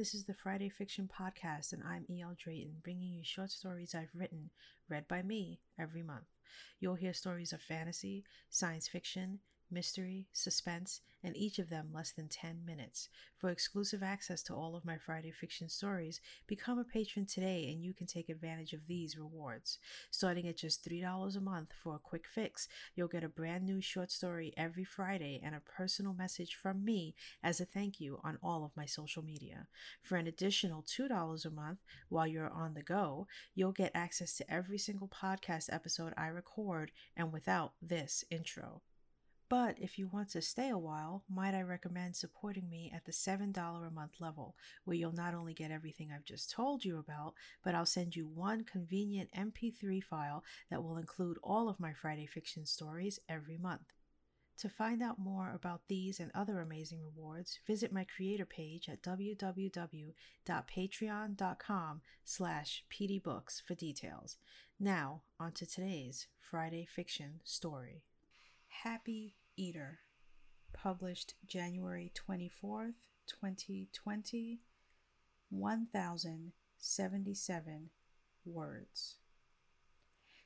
This is the Friday Fiction Podcast, and I'm E.L. Drayton, bringing you short stories I've written, read by me, every month. You'll hear stories of fantasy, science fiction, mystery, suspense, and each of them less than 10 minutes. For exclusive access to all of my Friday fiction stories, become a patron today and you can take advantage of these rewards. Starting at just $3 a month for a quick fix, you'll get a brand new short story every Friday and a personal message from me as a thank you on all of my social media. For an additional $2 a month while you're on the go, you'll get access to every single podcast episode I record and without this intro. But if you want to stay a while, might I recommend supporting me at the $7 a month level, where you'll not only get everything I've just told you about, but I'll send you one convenient MP3 file that will include all of my Friday fiction stories every month. To find out more about these and other amazing rewards, visit my creator page at www.patreon.com slash pdbooks for details. Now, on to today's Friday fiction story. Happy Eater, published January 24th, 2020, 1077 words.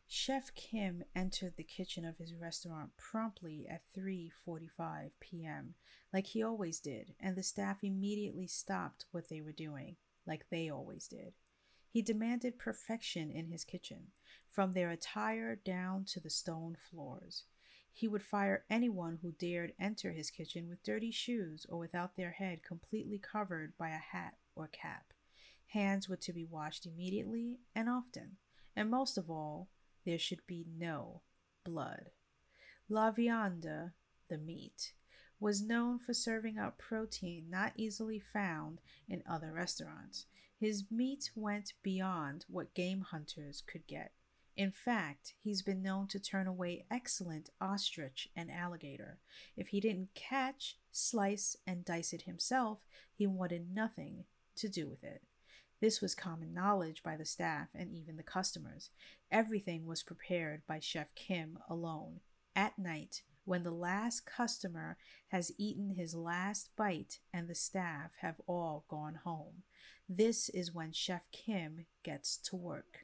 Chef Kim entered the kitchen of his restaurant promptly at 3:45 p.m., like he always did, and the staff immediately stopped what they were doing, like they always did. He demanded perfection in his kitchen, from their attire down to the stone floors. He would fire anyone who dared enter his kitchen with dirty shoes or without their head completely covered by a hat or cap. Hands were to be washed immediately and often, and most of all, there should be no blood. La viande, the meat, was known for serving up protein not easily found in other restaurants. His meat went beyond what game hunters could get. In fact, he's been known to turn away excellent ostrich and alligator. If he didn't catch, slice, and dice it himself, he wanted nothing to do with it. This was common knowledge by the staff and even the customers. Everything was prepared by Chef Kim alone, at night, when the last customer has eaten his last bite and the staff have all gone home. This is when Chef Kim gets to work.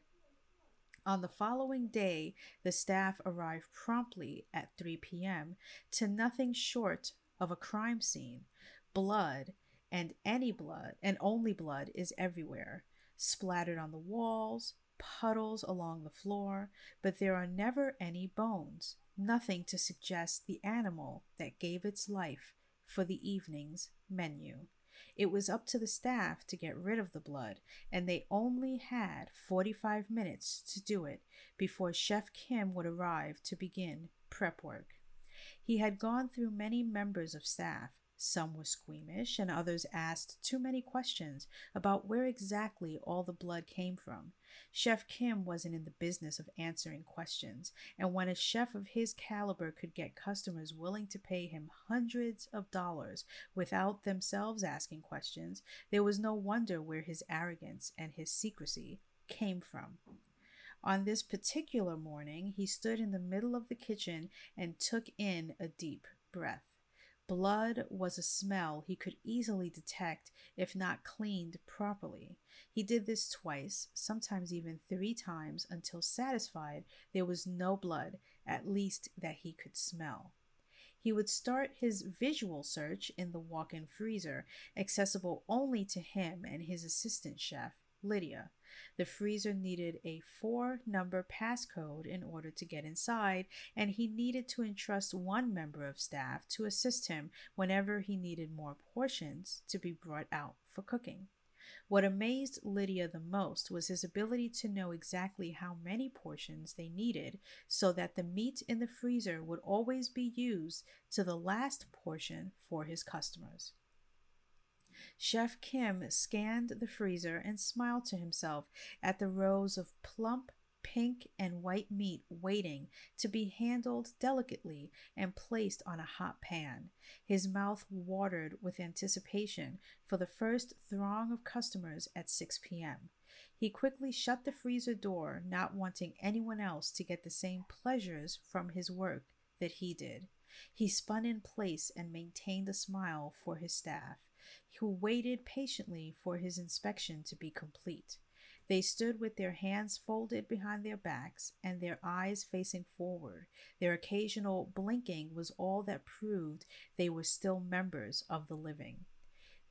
On the following day, the staff arrived promptly at 3 p.m. to nothing short of a crime scene. Blood, and any blood, and only blood, is everywhere, splattered on the walls, puddles along the floor, but there are never any bones, nothing to suggest the animal that gave its life for the evening's menu. It was up to the staff to get rid of the blood, and they only had 45 minutes to do it before Chef Kim would arrive to begin prep work. He had gone through many members of staff, some were squeamish, and others asked too many questions about where exactly all the blood came from. Chef Kim wasn't in the business of answering questions, and when a chef of his caliber could get customers willing to pay him hundreds of dollars without themselves asking questions, there was no wonder where his arrogance and his secrecy came from. On this particular morning, he stood in the middle of the kitchen and took in a deep breath. Blood was a smell he could easily detect if not cleaned properly. He did this twice, sometimes even three times, until satisfied there was no blood, at least that he could smell. He would start his visual search in the walk in freezer, accessible only to him and his assistant chef, Lydia. The freezer needed a four number passcode in order to get inside, and he needed to entrust one member of staff to assist him whenever he needed more portions to be brought out for cooking. What amazed Lydia the most was his ability to know exactly how many portions they needed so that the meat in the freezer would always be used to the last portion for his customers. Chef Kim scanned the freezer and smiled to himself at the rows of plump pink and white meat waiting to be handled delicately and placed on a hot pan. His mouth watered with anticipation for the first throng of customers at 6 p.m. He quickly shut the freezer door, not wanting anyone else to get the same pleasures from his work that he did. He spun in place and maintained a smile for his staff. Who waited patiently for his inspection to be complete. They stood with their hands folded behind their backs and their eyes facing forward. Their occasional blinking was all that proved they were still members of the living.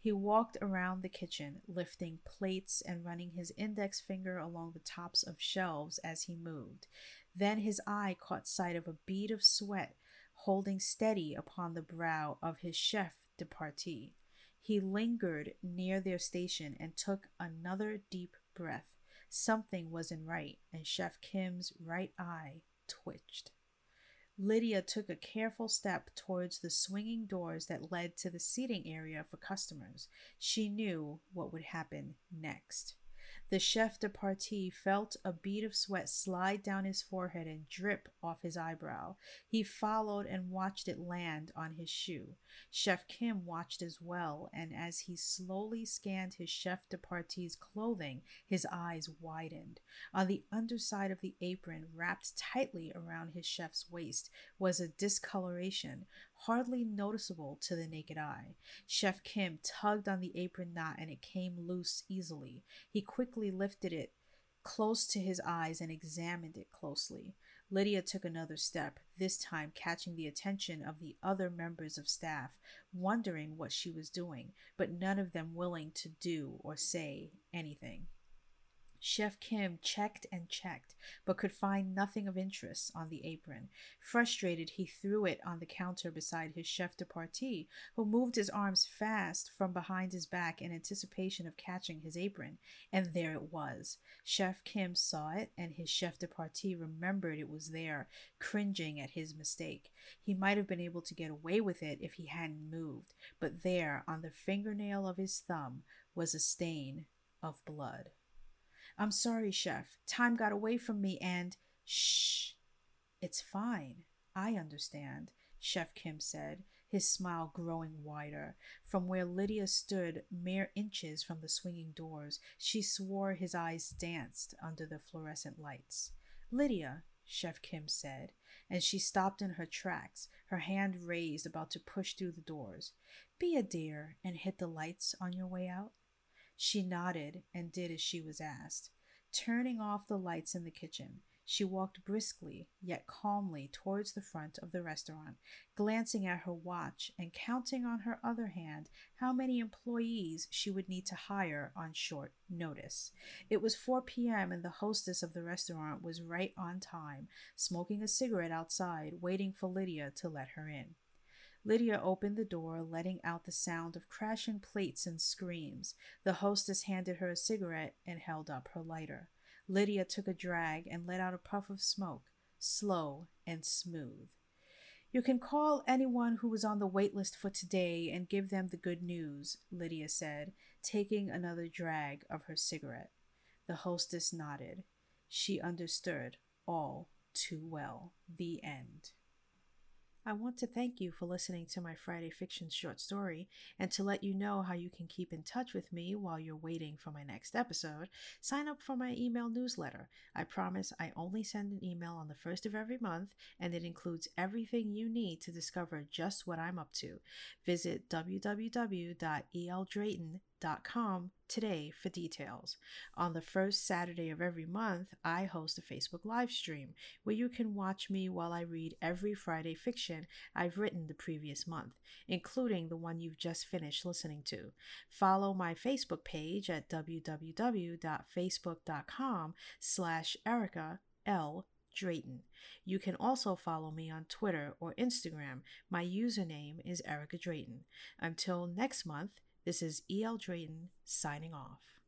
He walked around the kitchen, lifting plates and running his index finger along the tops of shelves as he moved. Then his eye caught sight of a bead of sweat holding steady upon the brow of his chef de partie. He lingered near their station and took another deep breath. Something wasn't right, and Chef Kim's right eye twitched. Lydia took a careful step towards the swinging doors that led to the seating area for customers. She knew what would happen next. The chef de partie felt a bead of sweat slide down his forehead and drip off his eyebrow. He followed and watched it land on his shoe. Chef Kim watched as well, and as he slowly scanned his chef de partie's clothing, his eyes widened. On the underside of the apron, wrapped tightly around his chef's waist, was a discoloration, hardly noticeable to the naked eye. Chef Kim tugged on the apron knot and it came loose easily. He quickly lifted it close to his eyes and examined it closely. Lydia took another step, this time catching the attention of the other members of staff, wondering what she was doing, but none of them willing to do or say anything. Chef Kim checked and checked, but could find nothing of interest on the apron. Frustrated, he threw it on the counter beside his chef de partie, who moved his arms fast from behind his back in anticipation of catching his apron. And there it was. Chef Kim saw it, and his chef de partie remembered it was there, cringing at his mistake. He might have been able to get away with it if he hadn't moved, but there, on the fingernail of his thumb, was a stain of blood. I'm sorry, Chef. Time got away from me and. Shh. It's fine. I understand, Chef Kim said, his smile growing wider. From where Lydia stood, mere inches from the swinging doors, she swore his eyes danced under the fluorescent lights. Lydia, Chef Kim said, and she stopped in her tracks, her hand raised, about to push through the doors. Be a dear and hit the lights on your way out. She nodded and did as she was asked. Turning off the lights in the kitchen, she walked briskly yet calmly towards the front of the restaurant, glancing at her watch and counting on her other hand how many employees she would need to hire on short notice. It was 4 p.m., and the hostess of the restaurant was right on time, smoking a cigarette outside, waiting for Lydia to let her in. Lydia opened the door, letting out the sound of crashing plates and screams. The hostess handed her a cigarette and held up her lighter. Lydia took a drag and let out a puff of smoke, slow and smooth. You can call anyone who was on the wait list for today and give them the good news, Lydia said, taking another drag of her cigarette. The hostess nodded. She understood all too well. The end. I want to thank you for listening to my Friday Fiction short story and to let you know how you can keep in touch with me while you're waiting for my next episode. Sign up for my email newsletter. I promise I only send an email on the first of every month and it includes everything you need to discover just what I'm up to. Visit www.eldrayton.com com today for details. On the first Saturday of every month, I host a Facebook live stream where you can watch me while I read every Friday fiction I've written the previous month, including the one you've just finished listening to. Follow my Facebook page at www.facebook.com slash Erica L. Drayton. You can also follow me on Twitter or Instagram. My username is Erica Drayton. Until next month, this is E.L. Drayton signing off.